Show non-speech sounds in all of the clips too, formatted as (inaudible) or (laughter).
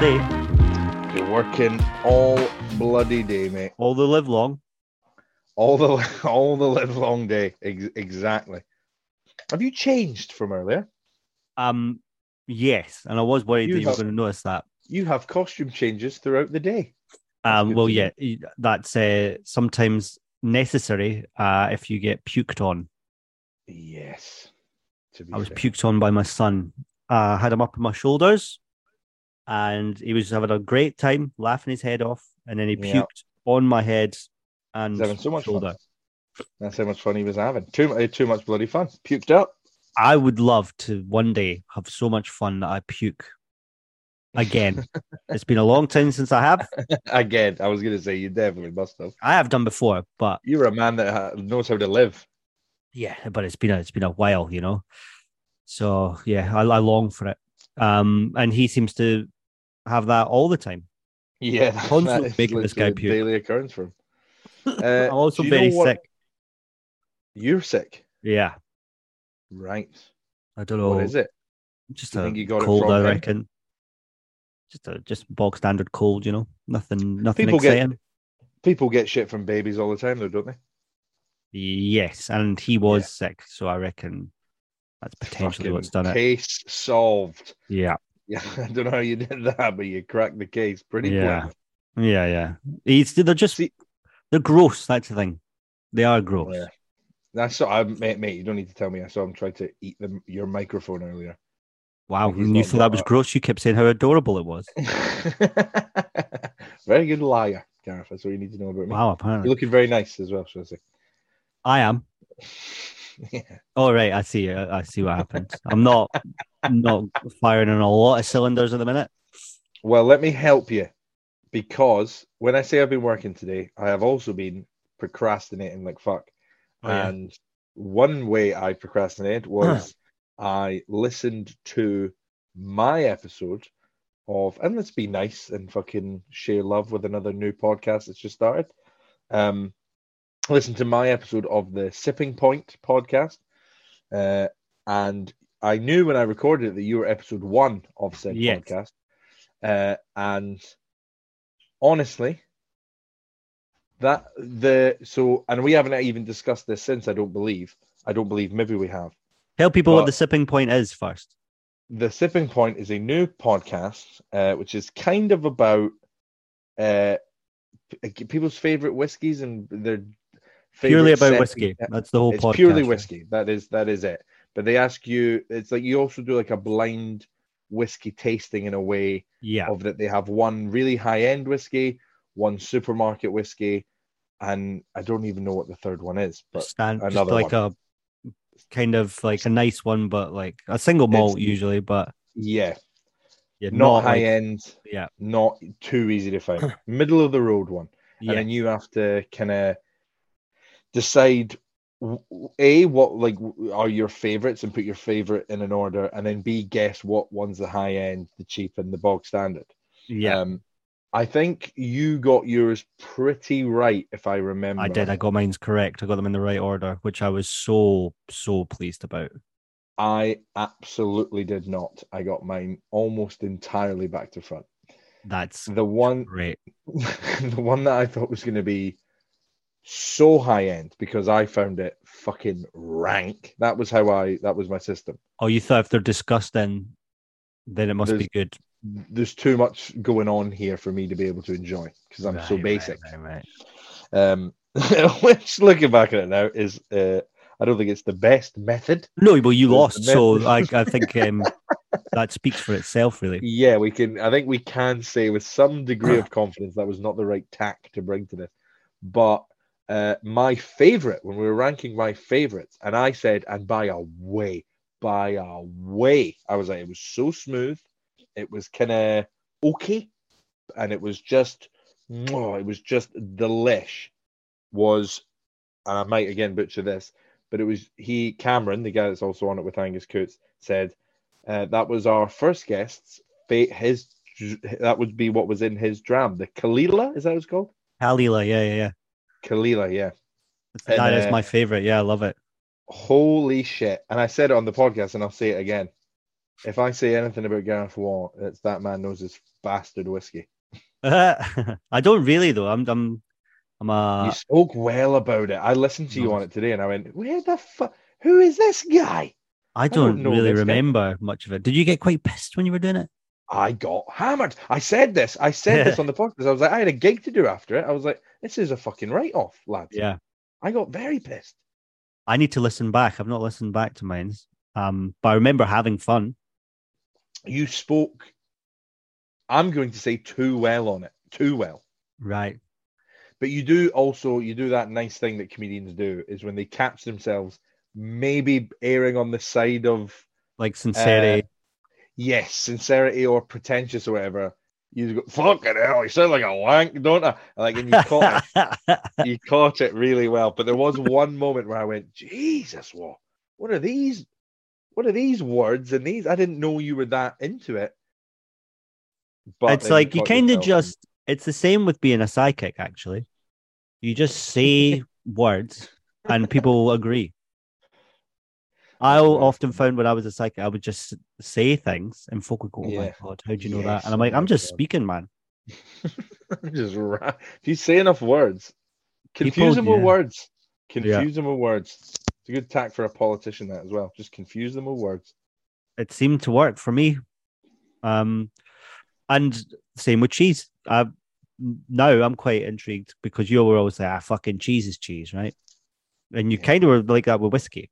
been working all day, You're working all bloody day, mate. all the live long. All the (laughs) all the live long day. Ex- exactly. Have you changed from earlier? Um, yes, and I was worried You that you were going to notice that. You have costume changes throughout the day. Um, well, yeah, that's uh, sometimes necessary uh, if you get puked on. Yes. To be I was fair. puked on by my son. Uh, I had him up on my shoulders, and he was having a great time, laughing his head off, and then he Yeah. puked on my head and so much shoulder. fun. That's how much fun he was having. Too too much bloody fun. Puked up. I would love to one day have so much fun that I puke again. (laughs) it's been a long time since I have. (laughs) Again, I was going to say you definitely must have. I have done before, but You're a man that knows how to live. yeah, but it's been a, it's been a while, you know. So yeah, I, I long for it. Um, and he seems to have that all the time. Yeah, (laughs) Constantly making this guy puke. daily occurrence for him. (laughs) Uh, I'm also do you know very sick. You're sick, Yeah, right? I don't know. What is it? Just a think you got cold, I him? reckon. Just a just bog standard cold, you know. Nothing, nothing People get- exciting. People get shit from babies all the time, though, don't they? Yes, and he was sick, so I reckon that's potentially Fucking what's done it. Case solved. Yeah, Yeah, (laughs) I don't know how you did that, but you cracked the case pretty Yeah. quick. yeah, yeah. They're just See- they're gross. That's the thing. They are gross. Yeah. That's so, I, mate, mate. You don't need to tell me. I saw him try to eat the, your microphone earlier. Wow, and you thought that was gross. You kept saying how adorable it was. (laughs) very good liar, Gareth. That's what you need to know about me. Wow, apparently You're looking very nice as well, should I say? I am. (laughs) (laughs) yeah. All right, I see. I, see what happened. I'm not not firing on a lot of cylinders at the minute. Well, let me help you because when I say I've been working today, I have also been procrastinating like fuck. Oh, yeah. and one way I procrastinated (clears throat) was I listened to my episode of, and let's be nice and fucking share love with another new podcast that's just started. Um, listen to my episode of the Sipping Point podcast, uh, and I knew when I recorded it that you were episode one of said Yes. podcast, uh, and honestly, that the so and we haven't even discussed this since. I don't believe. I don't believe. Maybe we have. Tell people what the sipping point is first. The Sipping Point is a new podcast, uh, which is kind of about uh, people's favorite whiskies and their Purely about whiskey. That's the whole It's podcast. purely whiskey. That is that is it. But they ask you. It's like you also do like a blind whiskey tasting in a way Yeah. of that they have one really high end whiskey, one supermarket whiskey, and I don't even know what the third one is. But Stand, just another like a kind of like a nice one, but like a single malt It's- usually, but yeah, yeah, not, high like- end, Yeah, not too easy to find. (clears throat) Middle of the road one. yeah, and then you have to kind of decide a what like are your favorites and put your favorite in an order and then b guess what one's the high end the cheap and the bog standard yeah. um i think you got yours pretty right if i remember I did. I got mine's correct. I got them in the right order, which I was so so pleased about. I absolutely did not i got mine almost entirely back to front That's the one great. (laughs) the one that i thought was going to be so high end because i found it fucking rank that was how i that was my system Oh, you thought if they're disgusting, then it must be good. there's too much going on here for me to be able to enjoy because i'm so basic Right, right, right. um (laughs) which looking back at it now is uh i don't think it's the best method No, well, you lost, so I, I think um, (laughs) that speaks for itself, really. yeah we can i think we can say with some degree (sighs) of confidence that was not the right tack to bring to this but uh my favorite when we were ranking my favorites and i said and by a way by a way i was like it was so smooth. It was kind of okay. And it was just oh, it was just delish was and i might again butcher this but it was he cameron the guy that's also on it with angus coots said uh, that was our first guest's fa- his that would be what was in his dram the Caol Ila is that what it's called? Caol Ila, yeah, yeah, yeah. Kalila yeah That And, is uh, my favorite. Yeah, I love it. holy shit and i said it on the podcast and i'll say it again If I say anything about Gareth Waugh, it's that man knows his bastard whiskey. (laughs) I don't really though. I'm I'm I'm a you spoke well about it. I listened to you on it today, and I went, "Where the fuck? Who is this guy?" I don't don't, really this guy. remember much of it. Did you get quite pissed when you were doing it? I got hammered. I said this. I said this (laughs) on the podcast. I was like, I had a gig to do after it. I was like, this is a fucking write off, lads. Yeah. I got very pissed. I need to listen back. I've not listened back to mine. Um, but I remember having fun. You spoke, I'm going to say too well on it, too well. Right. But you do also you do that nice thing that comedians do is when they catch themselves maybe erring on the side of Like sincerity. Yes sincerity or pretentious or whatever. You go fucking hell, you sound like a wank, don't I? Like and you caught it. (laughs) you caught it really well. But there was one moment where I went, Jesus, what? What are these? What are these words and these? I didn't know you were that into it. But it's like you kind of just it's the same with being a psychic actually you just say (laughs) words and people will agree i Right. often found when i was a psychic i would just say things and folk would go oh my Yeah. god how do you know Yes, that and i'm like oh i'm my just God. speaking man (laughs) just ra- if you say enough words, confuse People- them with yeah. words. Confuse them with words. It's a good tack for a politician that as well. Just confuse them with words. it seemed to work for me um and same with cheese i now i'm quite intrigued because you were always like ah fucking cheese is cheese right and you Yeah. kind of were like that with whiskey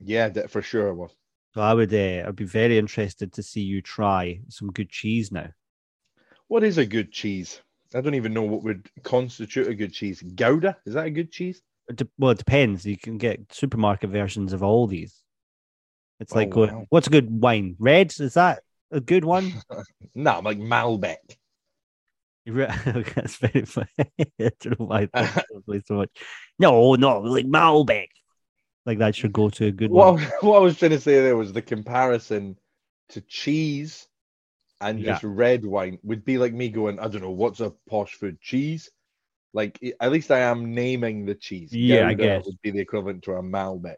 Yeah, that for sure it was. So I would, uh, I'd be very interested to see you try some good cheese now. What is a good cheese? I don't even know what would constitute a good cheese. Gouda is that a good cheese? It de- well, it depends. You can get supermarket versions of all these. It's Oh, like, going, wow. what's a good wine? Red? Is that a good one? (laughs) No, I'm like Malbec. (laughs) That's very funny. (laughs) I don't know why I so much. No, no, like Malbec. Like that should go-to a good What, one. (laughs) what I was trying to say there was the comparison to cheese and Yeah. just red wine would be like me going, I don't know, what's a posh food? Cheese? Like, at least I am naming the cheese. Yeah, I Gouda guess. would be the equivalent to a Malbec.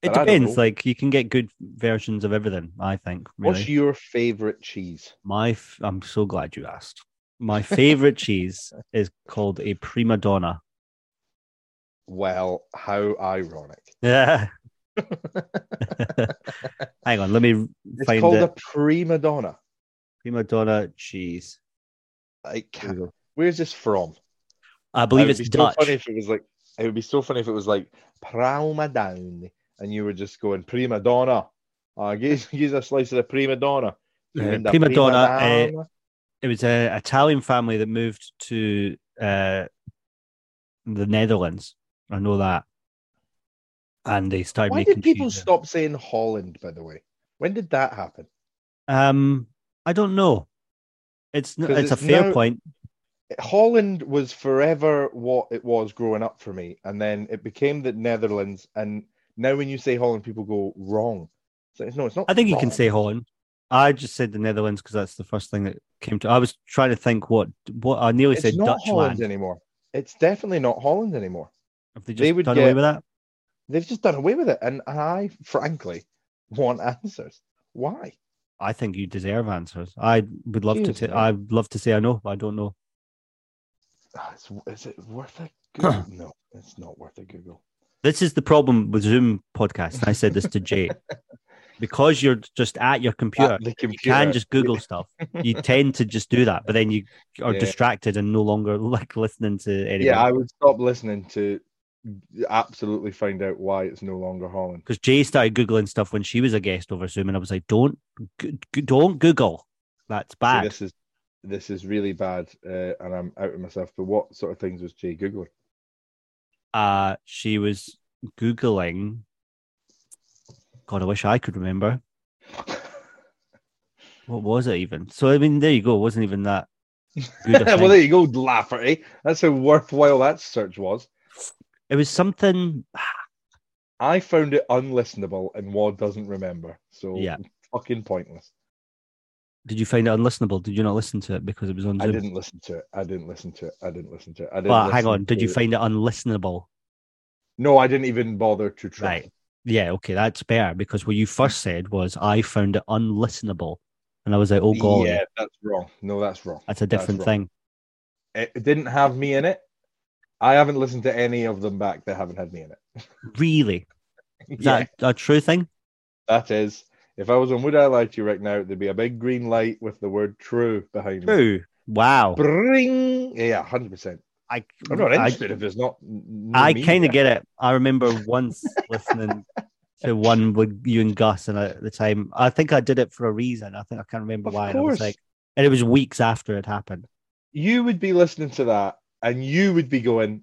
It but depends. Like you can get good versions of everything. I think. Really. What's your favorite cheese? My, f- I'm so glad you asked. My favorite (laughs) cheese is called a prima donna. Well, how ironic. (laughs) Yeah. (laughs) Hang on, let me It's find called it. a prima donna. Prima donna cheese. Here we go. where's this from? I believe it's Dutch. funny if it was like it would be so funny if it was like prima donna and you were just going prima donna. Uh, give, (laughs) give a slice of the prima donna. Uh, And the prima donna, uh, donna. It was an Italian family that moved to uh, the Netherlands. I know that. And they started Why making did people there. stop saying Holland? By the way, when did that happen? Um, I don't know. It's 'Cause it's a fair now- point. Holland was forever what it was growing up for me, and then it became the Netherlands. And now, when you say Holland, people go wrong. So no, it's not. I think you can say Holland. I just said the Netherlands because that's the first thing that came to. I was trying to think what what I nearly it's said not Dutch Holland anymore. It's definitely not Holland anymore. Have they They just would done away get- with that? They've just done away with it, and I, frankly, want answers. Why? I think you deserve answers. I would love Cheers, to. T- man. I'd love to say I know, but I don't know. Ah, Is, is it worth a (clears throat) Google? no, it's not worth a Google. This is the problem with Zoom podcast. And I said this to Jay. (laughs) Because you're just at your computer, At the you can just Google stuff. (laughs) You tend to just do that, but then you are Yeah. distracted and no longer (laughs) like listening to anything. Yeah, I would stop listening to absolutely find out why it's no longer Holland. because Jay started googling stuff when she was a guest over Zoom, and I was like, "Don't, g- don't Google. That's bad." this is this is really bad, uh, and I'm out of myself. But what sort of things was Jay googling? uh, she was googling. God, I wish I could remember. (laughs) What was it even? So I mean, there you go. It wasn't even that (laughs) well, there you go, Lafferty. That's how worthwhile that search was. It was something. (sighs) I found it unlistenable, and Wad doesn't remember. So Yeah. fucking pointless. Did you find it unlistenable? Did you not listen to it because it was on I didn't listen to it. I didn't listen to it. I didn't listen to it. I didn't. But hang on, did you to- find it unlistenable? No, I didn't even bother to try. Right. Yeah, okay, that's better because what you first said was I found it unlistenable, and I was like, oh god, Yeah, that's wrong. No, that's wrong. that's a different wrong. thing. It, it didn't have me in it. I haven't listened to any of them back that haven't had me in it. (laughs) Really, is yeah, that a true thing? that is. If I was on Would I Lie to You right now, there'd be a big green light with the word true behind me. True. Wow. Bring. Yeah, 100%. I I'm not I, interested if it's not. no I kind of get it. I remember once listening to one with you and Gus, and at the time, I think I did it for a reason. I think I can't remember Of why. And I was course. like, and it was weeks after it happened. You would be listening to that and you would be going,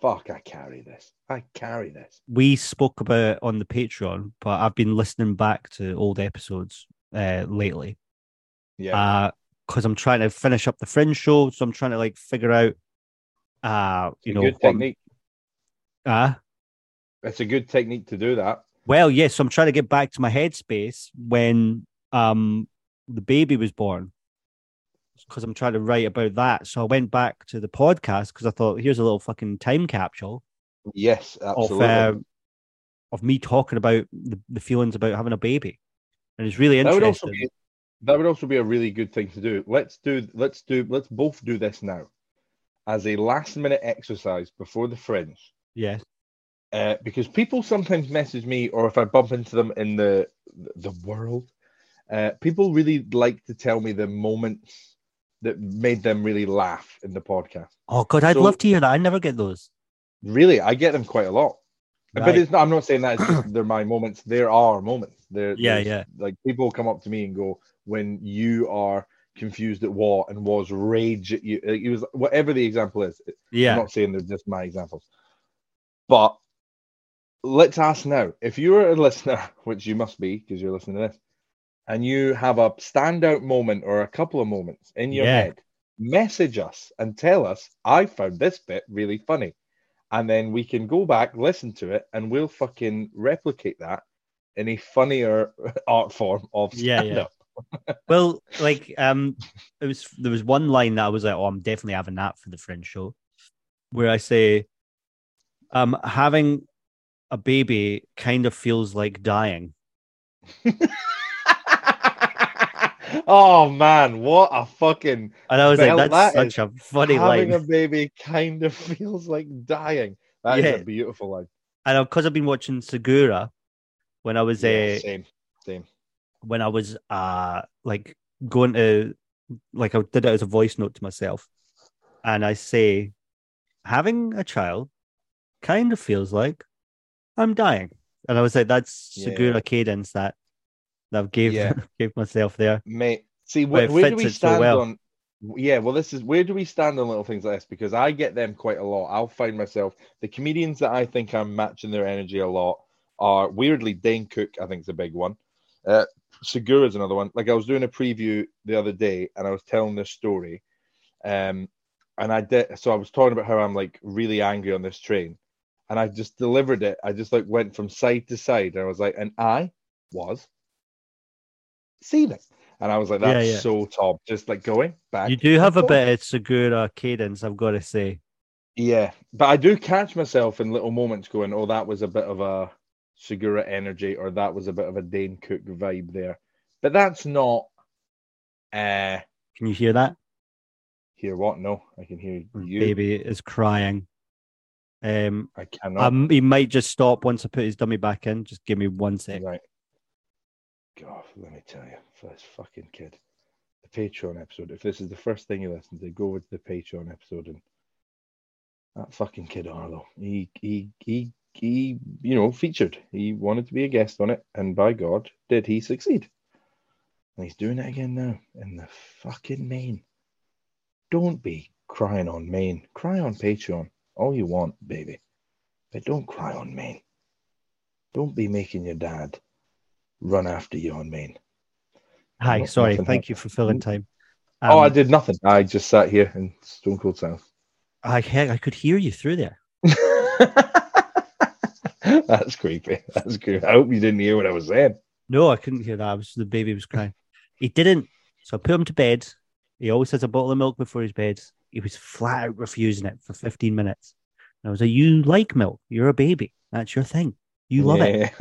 fuck, I carry this. I carry this. We spoke about it on the Patreon, but I've been listening back to old episodes uh, lately. Yeah. because I'm trying to finish up the Fringe show, so I'm trying to like figure out, uh, you know, good technique. uh, that's a good technique to do that. well, yes, so I'm trying to get back to my headspace when um the baby was born, because I'm trying to write about that. So I went back to the podcast because I thought here's a little fucking time capsule Yes, of absolutely. uh, of me talking about the, the feelings about having a baby, and it's really that would interesting. also be that would also be a really good thing to do. Let's do let's do let's both do this now as a last minute exercise before the fringe. Yes, Uh, because people sometimes message me, or if I bump into them in the the world, uh, people really like to tell me the moments that made them really laugh in the podcast. Oh God, I'd So- love to hear that. I never get those. Really, I get them quite a lot. Right. But it's not, I'm not saying that it's just, (coughs) they're my moments. There are moments. There, Yeah, yeah. Like people come up to me and go, when you are confused at what and was rage at you. It was whatever the example is. Yeah, I'm not saying they're just my examples. But let's ask now if you're a listener, (laughs) which you must be because you're listening to this, and you have a standout moment or a couple of moments in your Yeah. head, message us and tell us, I found this bit really funny. And then we can go back, listen to it, and we'll fucking replicate that in a funnier (laughs) art form of Yeah, stand yeah. up. (laughs) Well, like um, it was there was one line that I was like, "Oh, I'm definitely having that for the Fringe show," where I say, "Um, having a baby kind of feels like dying." (laughs) oh man, what a fucking And I was like, "That's that such a funny having line." a baby kind of (laughs) feels like dying. That is Yeah. a beautiful line. And because I've been watching Segura when I was Yeah, uh, same, same. when I was uh like going to like I did it as a voice note to myself, and I say, having a child kind of feels like I'm dying, and I was like, that's Yeah. Segura cadence that that I've gave Yeah. (laughs) gave myself there. Mate, see where, where do we it so stand well. on? Yeah, well, this is where do we stand on little things like this? Because I get them quite a lot. I'll find myself the comedians that I think I'm matching their energy a lot are weirdly Dane Cook. I think is a big one. Uh, Segura's another one. Like I was doing a preview the other day, and I was telling this story, um, and I did. So I was talking about how I'm like really angry on this train, and I just delivered it. I just like went from side to side, and I was like, and I was seething. And I was like, that's yeah. so top. Just like going back. You do have a forth. bit of Segura cadence, I've got to say. Yeah. But I do catch myself in little moments going, oh, that was a bit of a Segura energy, or that was a bit of a Dane Cook vibe there. But that's not uh Can you hear that? hear what? No, I can hear you. Baby is crying. Um, I cannot. um, he might just stop once I put his dummy back in. Just give me one sec. Right. God, let me tell you, for this fucking kid, the Patreon episode. If this is the first thing you listen to, go over to the Patreon episode and that fucking kid Arlo. He he he he you know featured. He wanted to be a guest on it, and by God, did he succeed? And he's doing it again now in the fucking main. Don't be crying on main. Cry on Patreon all you want, baby, but don't cry on main. Don't be making your dad run after you on main. Hi, No- sorry. Thank you for filling time. oh, Um, I did nothing. I just sat here in stone cold silence. I, he- I could hear you through there. (laughs) That's creepy. That's creepy. I hope you didn't hear what I was saying. No, I couldn't hear that. I was the baby was crying. He didn't. So I put him to bed. He always has a bottle of milk before his bed. He was flat out refusing it for 15 minutes. And I was like, You like milk. You're a baby. That's your thing. You love it.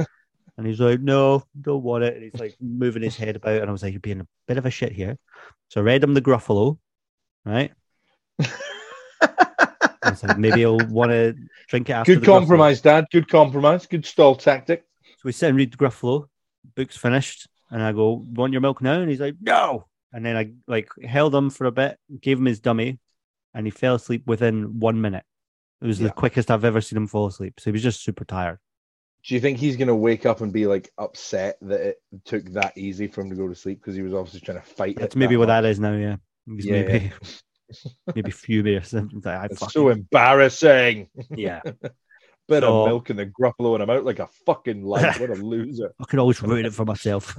And he's like, no, don't want it. And he's like moving his head about. And I was like, you're being a bit of a shit here. So I read him the Gruffalo, right? (laughs) I was like, maybe he'll want to drink it after Good the Gruffalo. compromise, Dad. Good compromise. Good stall tactic. So we sit and read the Gruffalo. Book's finished. And I go, want your milk now? And he's like, no. And then I like held him for a bit, gave him his dummy, and he fell asleep within one minute. It was Yeah. the quickest I've ever seen him fall asleep. So he was just super tired. Do you think he's going to wake up and be like upset that it took that easy for him to go to sleep because he was obviously trying to fight That's maybe that what much? that is now, yeah. He's Yeah, maybe (laughs) maybe furious. (laughs) Like, I fucking- so embarrassing. yeah. (laughs) Bit So- of milk in the Gruffalo and I'm out like a fucking light. What a loser. I could always ruin it for myself.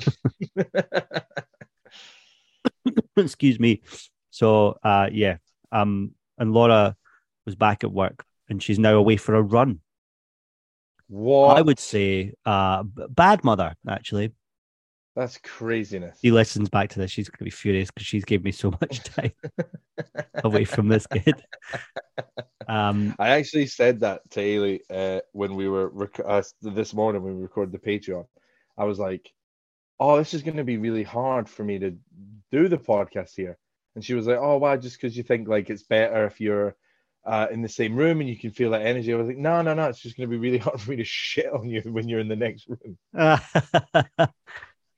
Excuse me. So uh yeah. Um and Laura was back at work and she's now away for a run. What? I would say uh bad mother, actually. That's craziness. She listens back to this, she's gonna be furious because she's gave me so much (laughs) time away from this kid. Um (laughs) I actually said that to Ailey uh, when we were rec- uh, this morning when we recorded the Patreon. I was like, "Oh, this is going to be really hard for me to do the podcast here," and she was like, "Oh, why? Just because you think like it's better if you're uh, in the same room and you can feel that energy?" I was like, "No, no, no. It's just going to be really (laughs) hard for me to shit on you when you're in the next room (laughs)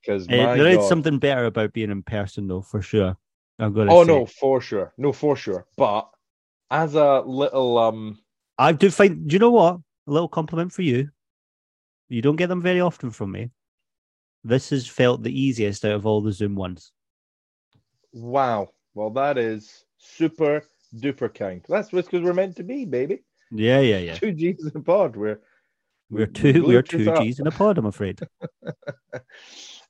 Because uh, there is something better about being in person though, for sure. I'm gonna Oh say. no, for sure, no, for sure. But as a little um, I do find. Do you know what? A little compliment for you. You don't get them very often from me. This has felt the easiest out of all the Zoom ones. Wow. Well, that is super duper kind. That's what's because we're meant to be, baby. Yeah, yeah, yeah. Two G's in a pod. We're We're two. We're two. G's in a pod. I'm afraid. (laughs)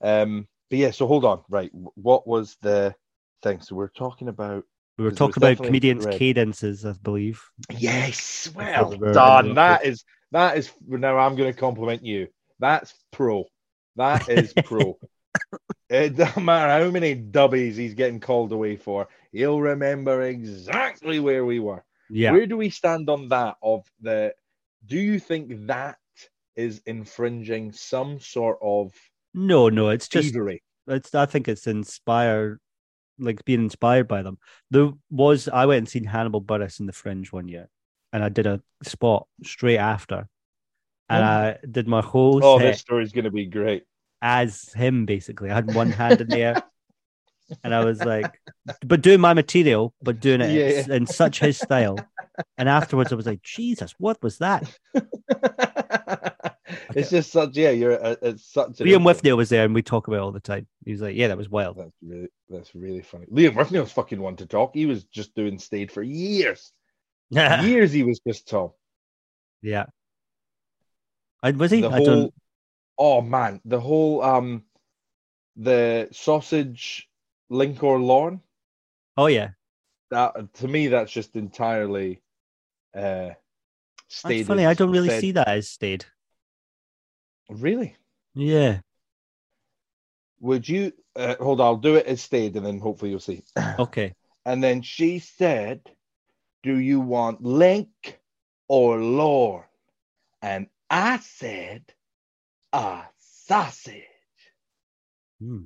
Um, but yeah. So hold on. Right. What was the thing? So we're talking about. We were Because it was talking about comedians' red. cadences, I believe. Yes. Well Well done. That is that is. Now I'm going to compliment you. That's pro. That is pro. (laughs) It doesn't matter how many dubbies he's getting called away for. He'll remember exactly where we were. Yeah. Where do we stand on that? Of the, do you think that is infringing some sort of No, no. It's just. thievery? It's. I think it's inspired, like being inspired by them. There was. I went and seen Hannibal Buress in the Fringe one year, and I did a spot straight after, and Oh. I did my whole Oh, set this story's going to be great. As him basically. I had one hand in the air. (laughs) And I was like, but doing my material, but doing it Yeah, in, in such his style. And afterwards, I was like, Jesus, what was that? (laughs) it's just such yeah. You're a, it's such. Liam. Withnail was there, and we talk about it all the time. He was like, Yeah, that was wild. That's really that's really funny. Liam Withnail's fucking one to talk. He was just doing stage for years. yeah. (laughs) years he was just Tom. Yeah, and was he? The I whole don't. Oh man, the whole um the sausage link or lawn. Oh, yeah. That to me that's just entirely uh That's funny. I don't really said- see that as stayed. Really? Yeah. Would you uh, hold on, I'll do it as stayed and then hopefully you'll see. (clears throat) Okay. And then she said, Do you want link or lorne? And I said, A sausage. Hmm.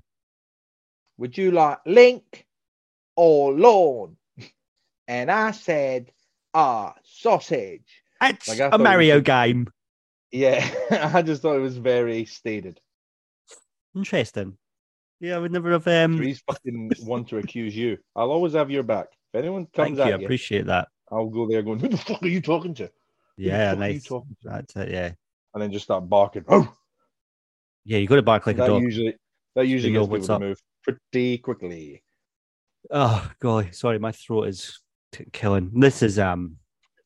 Would you like link or lorne? And I said, A sausage. It's Like, a Mario said- game. Yeah, (laughs) I just thought it was very stated. Interesting. Yeah, I would never have. Um, Please fucking want to accuse you. I'll always have your back. If anyone thank comes you. I you, appreciate that. I'll go there going, Who the fuck are you talking to? Who Yeah, nice. talking to? That's it. Yeah. And then just start barking. Oh, Yeah, you got to bark like a that dog. usually that usually gets people up. to move pretty quickly. Oh golly, sorry, my throat is t- killing. This is um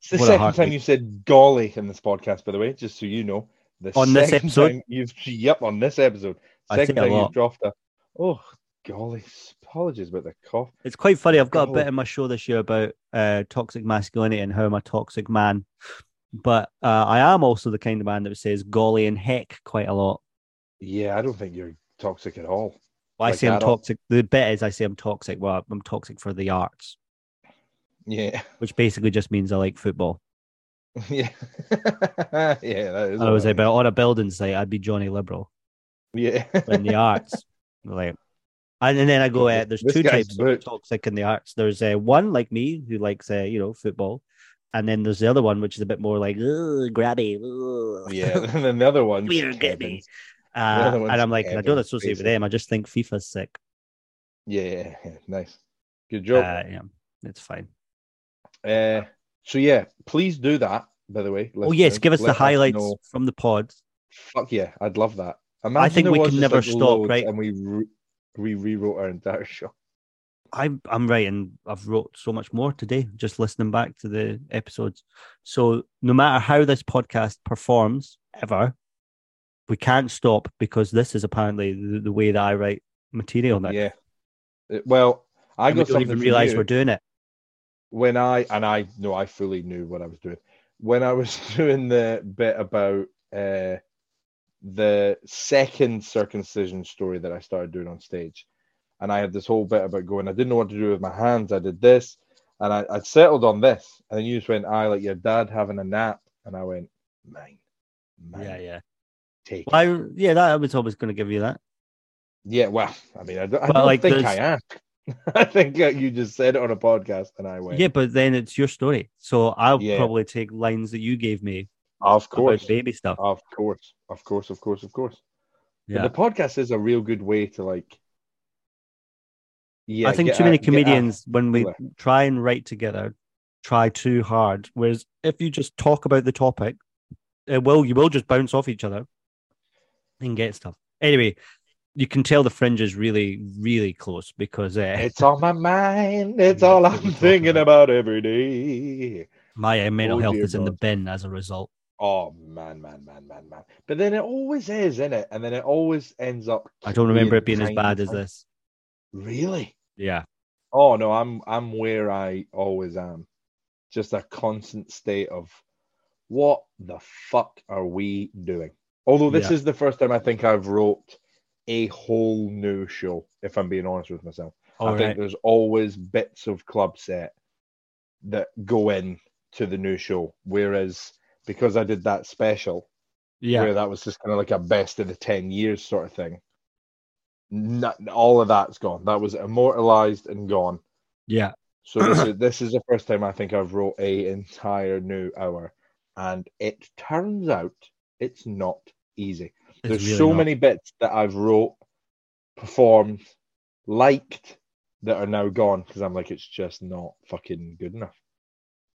It's the What second time you said golly in this podcast, by the way, just so you know. The On this episode? you've yep on this episode. Second time you've dropped a oh golly. Apologies about the cough. it's quite funny. I've got a bit in my show this year about uh toxic masculinity and how I'm a toxic man. But uh, I am also the kind of man that says golly and heck quite a lot. Yeah, I don't think you're toxic at all. Well, I say I'm at all. toxic. The bit is I say I'm toxic. Well, I'm toxic for the arts, Yeah. which basically just means I like football. (laughs) yeah, (laughs) yeah. That is I was all right. about on a building site, I'd be Johnny Liberal. yeah. in the (laughs) arts. Like, and, and then I go, uh, there's This two types of toxic in the arts. There's uh, one like me who likes, uh, you know, football, and then there's the other one which is a bit more like, grabby, ugh, yeah, and then the other one, weird, grabby. Uh, and I'm like, I don't associate with them. I just think FIFA's sick. Yeah, yeah, yeah, (laughs) nice, good Uh, job. yeah, it's fine. Uh, so yeah, please do that. By the way, oh yes, give us the highlights know. from the pod. Fuck yeah, I'd love that. Imagine think we can never like, stop, right? And we re- we rewrote our entire (laughs) show. I'm I'm writing. I've wrote so much more today, just listening back to the episodes. So no matter how this podcast performs, ever, we can't stop because this is apparently the, the way that I write material now. Yeah. Well, I got don't even realize we're doing it. when I and I know I fully knew what I was doing when I was (laughs) doing the bit about uh, the second circumcision story that I started doing on stage, and I had this whole bit about going. I didn't know what to do with my hands. I did this, and I, I settled on this. And then you just went, "I like your dad having a nap," and I went, "Mine, mine, Yeah, yeah. Take." Well, I, yeah, that I was always going to give you that. Yeah, well, I mean, I don't, I Well, don't like, think I there's- (laughs) asked. I think uh, you just said it on a podcast, and I went, Yeah, but then it's your story, so I'll Yeah. probably take lines that you gave me "Of course, about baby stuff. of course, of course, of course, of course." Yeah, But the podcast is a real good way to like. Yeah, I think too a- many get a- comedians, when we filler. try and write together, try too hard. Whereas if you just talk about the topic, it will you will just bounce off each other and get stuff. Anyway, you can tell the fringe is really, really close because uh, (laughs) it's on my mind. It's all I'm what we're talking thinking about. every day. my uh, mental Oh, health is in the bin as a result. Oh man, man, man, man, man. But then it always is, isn't it? And then it always ends up. I don't remember it being as bad as this. Really? Yeah, Oh no, I'm I'm where I always am. Just a constant state of what the fuck are we doing? Although this Yeah. is the first time I think I've wrote a whole new show, if I'm being honest with myself. all I right. think there's always bits of club set that go in to the new show. Whereas because I did that special, Yeah, where that was just kind of like a best of the 10 years sort of thing, not, all of that's gone. That was immortalized and gone. yeah. So this is, (clears throat) this is the first time I think I've wrote a entire new hour, and it turns out it's not easy. It's There's really so not. many bits that I've wrote, performed, liked that are now gone because I'm like it's just not fucking good enough.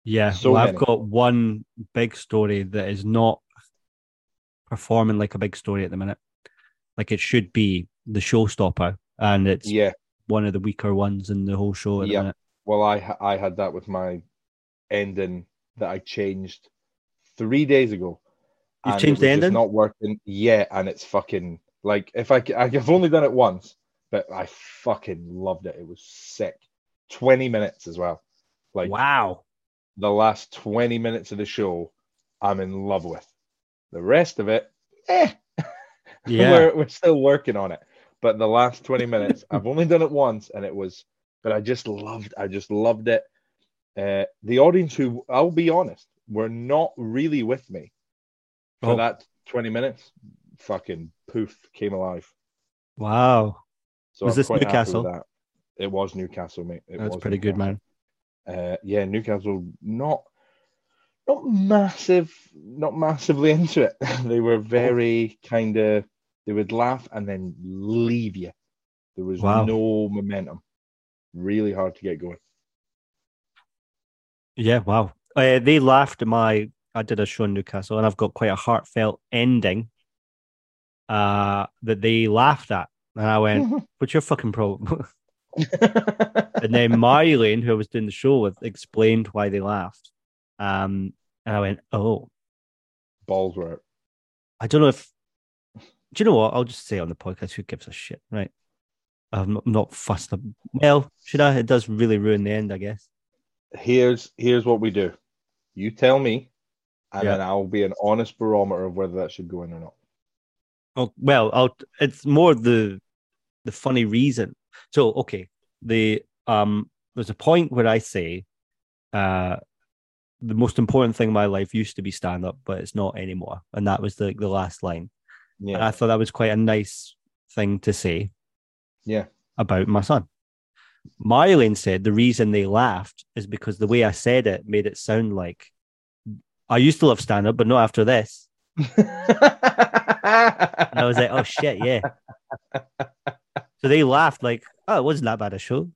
Yeah, So well, I've got one big story that is not performing like a big story at the minute. Like it should be the showstopper, and it's Yeah, one of the weaker ones in the whole show Yeah. well I I had that with my ending that I changed three days ago. You've changed the ending? Not working. yet, and it's fucking like if I I've only done it once, but I fucking loved it. It was sick. Twenty minutes as well. Like wow. the last twenty minutes of the show, I'm in love with. The rest of it, eh. (laughs) Yeah. we're we're still working on it. But the last twenty minutes, (laughs) I've only done it once, and it was. But I just loved. I just loved it. Uh, the audience, who I'll be honest, were not really with me for Oh. that 20 minutes, fucking poof, came alive. Wow. So Was I'm this quite happy with Newcastle? that. It was Newcastle, mate. It That's was pretty good, man. Uh, yeah, Newcastle not not massive, not massively (laughs) into it. (laughs) they were very kind of. They would laugh and then leave you. There was Wow. no momentum. Really hard to get going. Yeah, wow. Uh, they laughed at my. I did a show in Newcastle, and I've got quite a heartfelt ending. Uh, that they laughed at, and I went, (laughs) "What's your fucking problem?" (laughs) (laughs) and then Mary Lane, who I was doing the show with, explained why they laughed. Um, and I went, "Oh, Balls were out. I don't know if. Do you know what? I'll just say on the podcast. Who gives a shit, right? I'm not, not fussed. ab- Well, should I? It does really ruin the end, I guess. Here's here's what we do. You tell me, and Yeah. then I'll be an honest barometer of whether that should go in or not. Oh well, I'll. It's more the the funny reason. So okay, the um, there's a point where I say, uh, the most important thing in my life used to be stand up, but it's not anymore. And that was the the last line. Yeah. And I thought that was quite a nice thing to say yeah. about my son. Marlene said the reason they laughed is because the way I said it made it sound like I used to love stand up, but not after this. And I was like, oh shit, yeah. So they laughed like, oh, it wasn't that bad a show.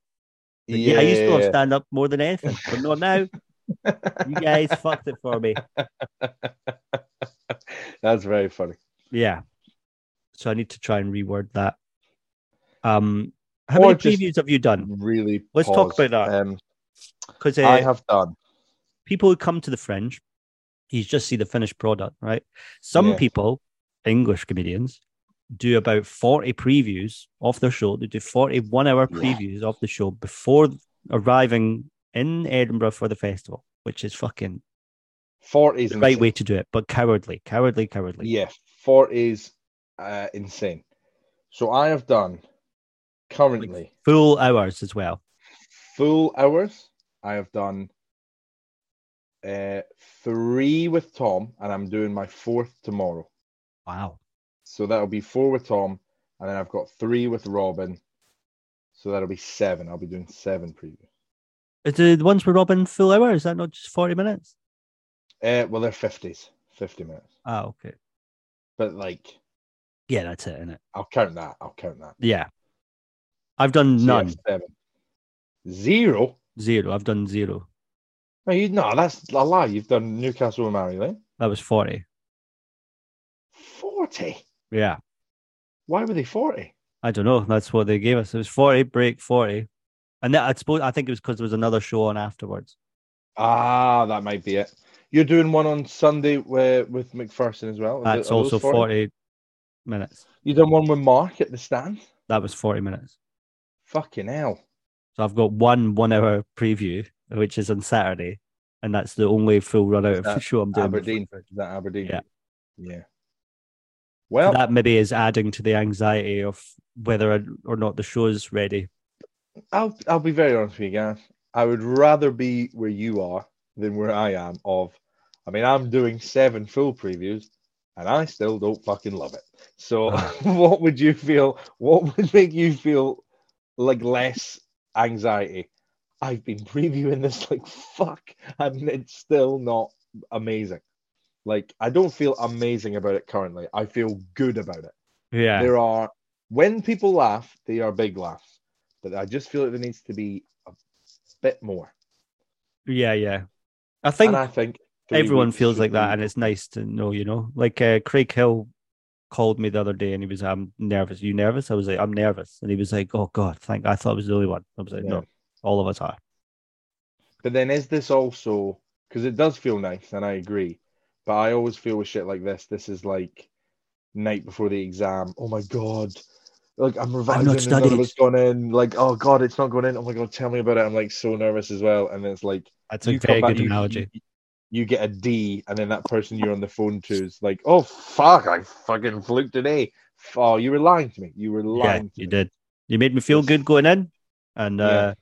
Like, yeah, I used to love stand up more than anything, but not now. You guys (laughs) fucked it for me. That's very funny. Yeah. So I need to try and reword that. Um, how Or many previews have you done? Really. Let's talk about that. Um, Because I uh, have done. people who come to the fringe, you just see the finished product, right? Some Yeah. people, English comedians, do about 40 previews of their show. They do 40 one hour Yeah. previews of the show before arriving in Edinburgh for the festival, which is fucking 40s. the right insane. way to do it, but cowardly, cowardly, cowardly. Yeah, 40s uh, insane. So I have done currently Full hours as well. full hours. I have done uh, three with Tom, and I'm doing my fourth tomorrow. Wow. So that'll be four with Tom, and then I've got three with Robin. So that'll be seven. I'll be doing seven previews. Is the ones with Robin full hour? Is that not just 40 minutes? Uh, well, they're 50s, 50 minutes. Oh, okay. But like, Yeah, that's it, isn't it? I'll count that. I'll count that. Yeah. I've done So none. Seven. Zero. Zero. I've done zero. No, you no, that's a lie. You've done Newcastle and Mary Lane. That was 40. 40. Yeah. Why were they 40? I don't know. That's what they gave us. It was 40, break 40. And that, I suppose, I think it was because there was another show on afterwards. Ah, that might be it. You're doing one on Sunday with, with McPherson as well. Is That's it- are those also 40 minutes. You done one with Mark at the stand? That was 40 minutes. Fucking hell. So I've got one one hour preview, which is on Saturday. And that's the only full run out of show I'm doing. Aberdeen. Is that Aberdeen? Yeah. Yeah. Well, that maybe is adding to the anxiety of whether or not the show's ready. I'll I'll be very honest with you guys. I would rather be where you are than where I am. Of, I mean, I'm doing seven full previews, and I still don't fucking love it. So, (laughs) (laughs) what would you feel? What would make you feel like less anxiety? I've been (laughs) previewing this like fuck, and it's still not amazing. Like, I don't feel amazing about it currently. I feel good about it. Yeah. There are when people laugh, they are big laughs, but I just feel like there needs to be a bit more. Yeah, yeah. I think and I think everyone feels like that, and it's nice to know, you know. Like uh, Craig Hill called me the other day, and he was, "I'm nervous. you nervous?" I was like, "I'm nervous," and he was like, "Oh God, thank." I thought I was the only one. I was like, Yeah. "No, all of us are." But then is this also because it does feel nice, and I agree. But I always feel with shit like this, this is like night before the exam. Oh my god. Like I'm revising and none of gone in. Like, oh god, it's not going in. Oh my god, tell me about it. I'm like so nervous as well. And it's like That's a very back, good you- analogy. You, you get a D, and then that person you're on the phone to is like, "Oh fuck, I fucking fluked an A." Oh, you were lying to me. You were yeah, lying. to you me. did. You made me feel good going in, and Yeah. uh,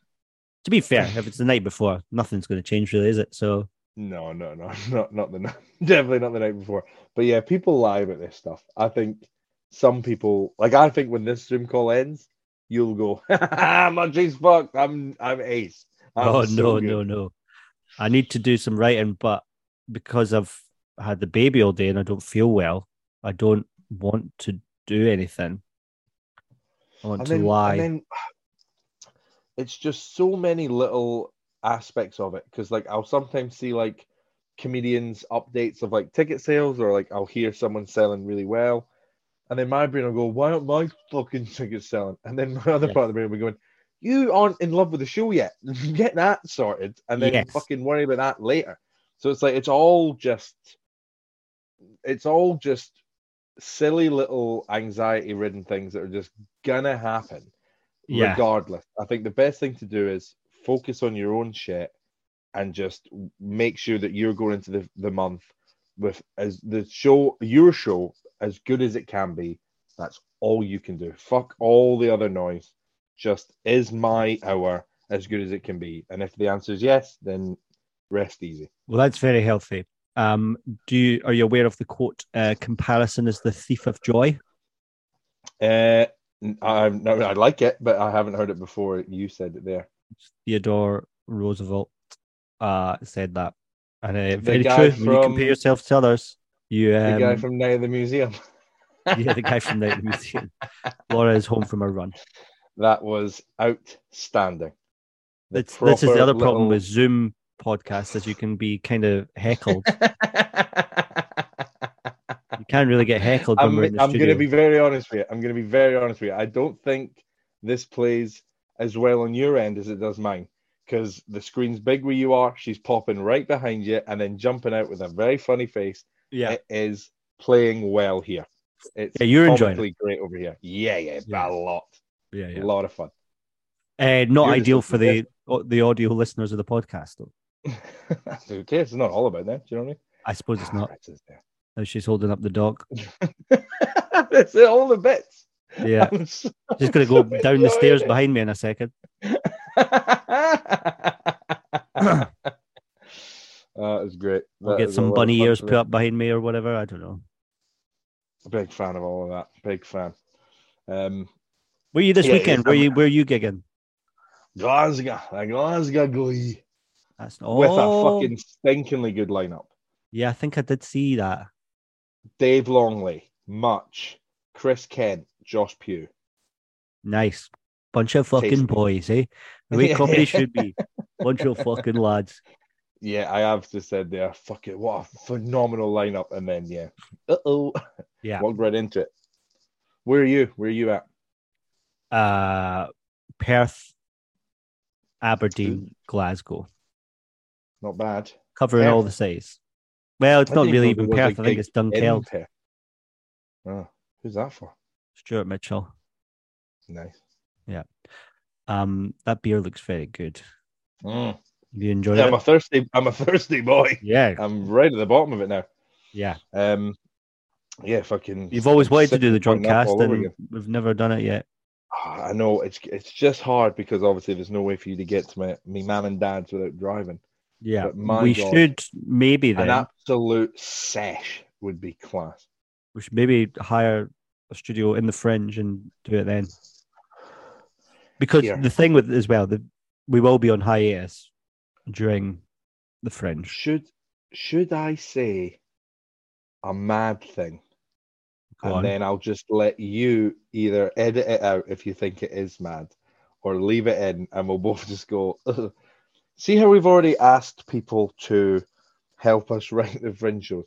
to be fair, (laughs) if it's the night before, nothing's going to change, really, is it? So No, no, no, (laughs) not not the night. (laughs) Definitely not the night before. But yeah, people lie about this stuff. I think some people, like I think, when this Zoom call ends, you'll go, "My G's fucked. I'm I'm ace." I'm oh so no, good." no, no. I need to do some writing, but because I've had the baby all day and I don't feel well, I don't want to do anything. I want and to then, lie. and then it's just so many little aspects of it because like I'll sometimes see like comedians updates of like ticket sales or like I'll hear someone selling really well and then my brain will go why aren't my fucking tickets selling and then (laughs) my other Yeah. part of the brain will be going you aren't in love with the show yet (laughs) get that sorted and then Yes. fucking worry about that later so it's like it's all just it's all just silly little anxiety ridden things that are just gonna happen yeah, regardless. I think the best thing to do is focus on your own shit and just make sure that you're going into the, the month with as the show your show as good as it can be. That's all you can do. Fuck all the other noise. Just is my hour as good as it can be? And if the answer is yes, then Rest easy. Well, that's very healthy. Um, do you are you aware of the quote? Uh, comparison is the thief of joy. Uh, I no, I like it, but I haven't heard it before. You said it there. Theodore Roosevelt uh, said that, and uh, very true. When you compare yourself to others, you The um, (laughs) guy from Night of the Museum. yeah, the guy from the museum. Laura is home from a run. That was outstanding. The this is the other problem with Zoom podcasts, is you can be kind of heckled. (laughs) You can't really get heckled I'm, we're in the I'm going to be very honest with you. I'm going to be very honest with you. I don't think this plays as well on your end as it does mine because the screen's big where you are. She's popping right behind you and then jumping out with a very funny face. yeah, It is playing well here. It's Yeah, you're enjoying it. great over here. Yeah, yeah, Yeah. a lot, yeah, a lot of fun. Uh, not You're ideal for the the audio listeners of the podcast, though. (laughs) That's okay. It's not all about that. Do you know what I mean? I suppose it's not. It's just there. Now she's holding up the dog. (laughs) That's it, all the bits. Yeah, (laughs) I'm so she's going to go (laughs) down the stairs it. behind me in a second. that is great. We'll get some bunny ears put up behind me or whatever. I don't know. Big fan of all of that. Big fan. Um, Were you this Yeah, weekend? it's- Where you where you gigging? Glasgow, Glasgow Glee. That's all. with a fucking stinkingly good lineup. yeah. I think I did see that. Dave Longley, Much, Chris Kent, Josh Pugh. Nice bunch of fucking Tasty. boys, eh? (laughs) The way comedy should be. Bunch of fucking lads. Yeah, I have just said there, fuck it, what a phenomenal lineup. And then, yeah, uh oh, Yeah. walked right into it. Where are you? Where are you at? Uh, Perth, Aberdeen, Glasgow, Not bad. covering all the cities. Well, it's I not really even Perth. I think it's Dunkeld. Oh, who's that for? Stuart Mitchell. Nice. Yeah. Um, that beer looks very good. Mm. You enjoyed Yeah, I'm a thirsty. I'm a thirsty boy. Yeah, I'm right at the bottom of it now. yeah. Um, yeah, fucking. You've always wanted to do the drunk cast, and we've never done it yet. Ah, I know it's it's just hard because obviously there's no way for you to get to my me mum and dad's without driving. Yeah, we God. should maybe An absolute sesh would be class. we should maybe hire a studio in the fringe and do it then. Because Here. the thing with as well, the, we will be on hiatus during the fringe. Should should I say a mad thing? Go and on. then I'll just let you either edit it out if you think it is mad, or leave it in, and we'll both (laughs) just go. See how we've already asked people to help us (laughs) write the fringe shows.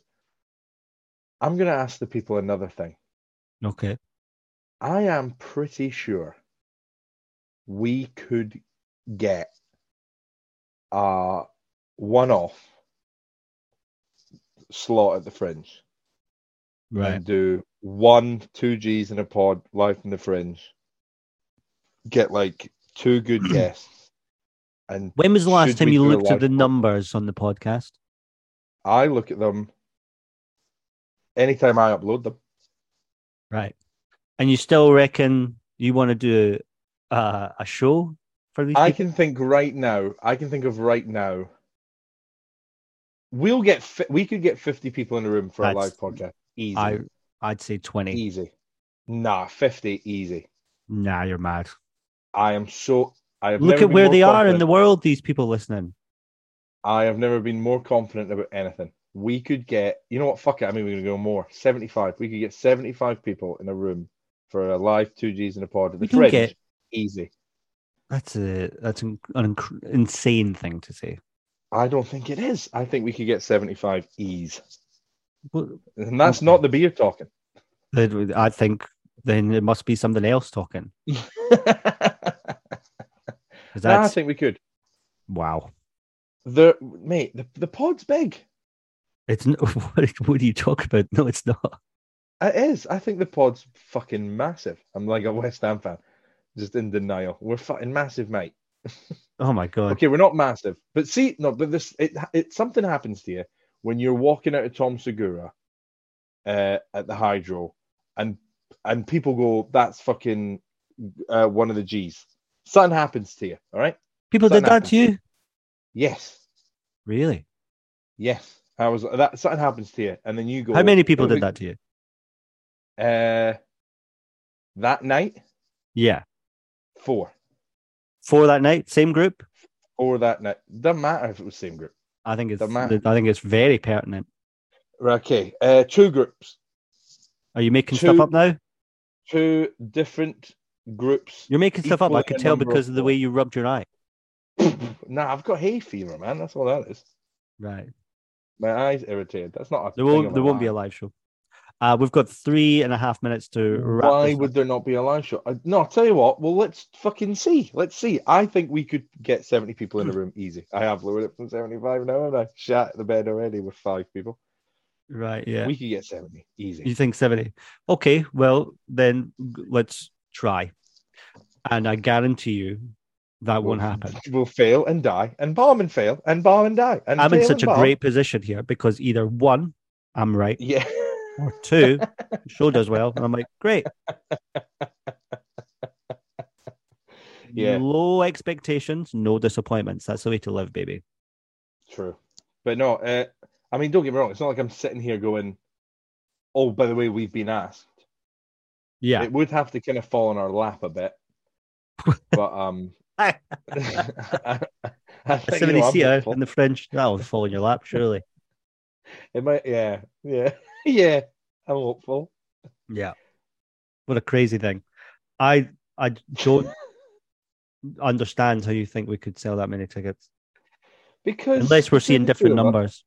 I'm going to ask the people another thing. Okay. I am pretty sure we could get a one-off slot at the fringe Right. and do one, two G's in a pod live from the fringe. Get like two good (clears throat) guests, and When was the last time you looked at the numbers on the podcast? I look at them anytime I upload them. Right. And you still reckon you want to do uh, a show for these I people? can think right now. I can think of right now. We'll get. fi- We could get fifty people in a room for a live podcast. Easy, I I'd say twenty. easy. Nah, fifty, easy. Nah, you're mad. I am so. I Look at where they are in the world. These people listening. I have never been more confident about anything. We could get, you know what? Fuck it. I mean, we're gonna go more. Seventy-five. We could get seventy-five people in a room for a live two Gs in a pod the We fringe. get- Easy. That's a that's an, an insane thing to say. I don't think it is. I think we could get seventy-five ease, Well, and that's Okay. not the beer talking. I think then it must be something else talking. (laughs) Nah, I think we could. wow. The mate, the, the pod's big. It's n- (laughs) what, what are you talking about? No, it's not. It is. I think the pod's fucking massive. I'm like a West Ham fan, just in denial. We're fucking massive, mate. (laughs) Oh my god. Okay, we're not massive, but see, no, but this it it something happens to you when you're walking out of Tom Segura uh, at the Hydro, and and people go, "That's fucking uh, one of the G's." Something happens to you. All right. People did that to you. Yes. Really? Yes, I was. That something happens to you, and then you go. How many people "Oh, did we- that to you? Uh, that night, Yeah. four. Four that night, same group. Four that night. Doesn't matter if it was same group. I think it's I think it's very pertinent. Okay. Uh, two groups. Are you making Two- stuff up now? Two different groups. You're making stuff up. I could tell because of the way you rubbed your eye. (laughs) nah, I've got hay fever, man. That's all that is. Right. My eyes irritated. That's not a There won't of there won't be a live show. Uh, we've got three and a half minutes to wrap. Why would up. there not be a live show? I, no, I'll tell you what. Well, let's fucking see. Let's see. I think we could get 70 people in the room easy. I have lowered it from 75 now, and I shat the bed already with five people. Right. Yeah. We could get 70 easy. You think 70? Okay, well, then let's try. And I guarantee you that won't happen. We'll fail and die, and bomb and fail, and bomb and die. And I'm in such a bomb. great position here because either one, I'm right, Yeah. or two, (laughs) show does well. And I'm like, great. (laughs) Yeah. Low expectations, no disappointments. That's the way to live, baby. True. But no, uh, I mean, don't get me wrong. It's not like I'm sitting here going, oh, by the way, we've been asked. Yeah. It would have to kind of fall in our lap a bit. (laughs) but um, (laughs) I, (laughs) I A think, 70 you know, I'm in the fringe, that'll fall in your lap, surely. It might, yeah, yeah, yeah. I'm hopeful. Yeah. What a crazy thing. I I don't understand how you think we could sell that many tickets. Because Unless we're seeing different of us- numbers.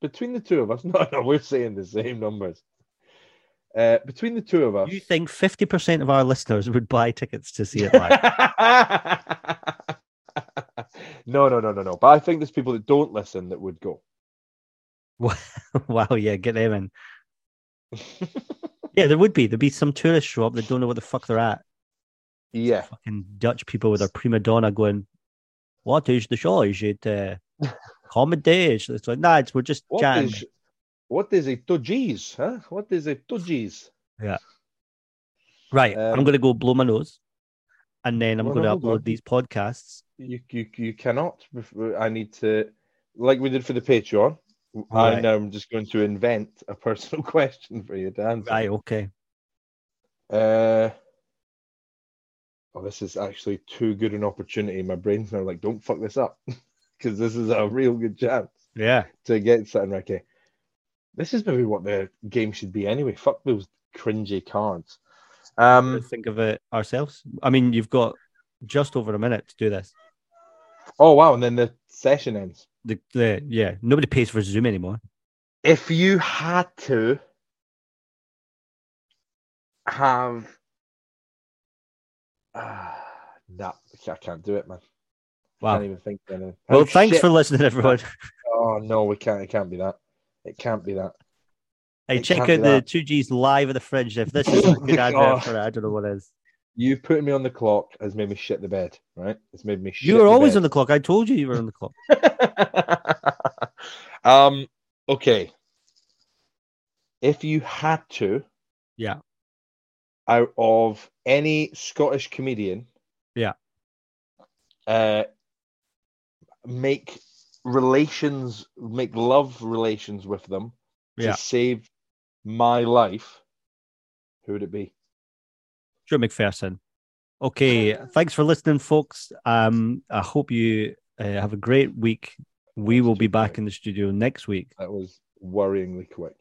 between the two of us, no, no, we're saying the same numbers. Uh, between the two of us, You think 50% of our listeners would buy tickets to see it live? (laughs) no, no, no, no, no. But I think there's people that don't listen that would go. (laughs) wow, yeah, get them in. Yeah, there would be. There'd be some tourists show up that don't know what the fuck they're at. yeah, Fucking Dutch people with their prima donna going, What is the show? Is it uh, (laughs) comedy? It's it's like, nah, it's, we're just what chatting. is what is it? a tudgies, huh? What is a Yeah. Right, Um, I'm going to go blow my nose. And then I'm going to upload on. these podcasts. You, you, you cannot. I need to, like we did for the Patreon. I Right. now am just going to invent a personal (laughs) question for you to answer. Right, okay. Uh, oh, this is actually too good an opportunity. My brain's now like, don't fuck this up, (laughs) because this is a real good chance Yeah. to get something right. Okay, this is maybe what the game should be anyway. Fuck those cringy cards. Um. think of it ourselves. I mean, you've got just over a minute to do this. Oh wow, and then the session ends. The, the yeah, nobody pays for Zoom anymore. If you had to have, ah, (sighs) nah, I can't do it, man. Wow. Can't even think. Well, Oh, thanks shit. for listening, everyone. Oh no, we can't. It can't be that. It can't be that. Hey, It check out the two Gs live at the fridge. If this (laughs) is a good Oh. advert for it, I don't know what is. You putting me on the clock has made me shit the bed. Right? It's made me. Shit You were always bed. on the clock. I told you you were on the clock. (laughs) um. Okay. If you had to, Yeah. out of any Scottish comedian, Yeah. uh, make relations, make love relations with them to Yeah. save my life, who would it be? Joe McPherson. Okay, thanks for listening, folks. Um, I hope you uh, have a great week. We will be back in the studio next week. That was worryingly quick.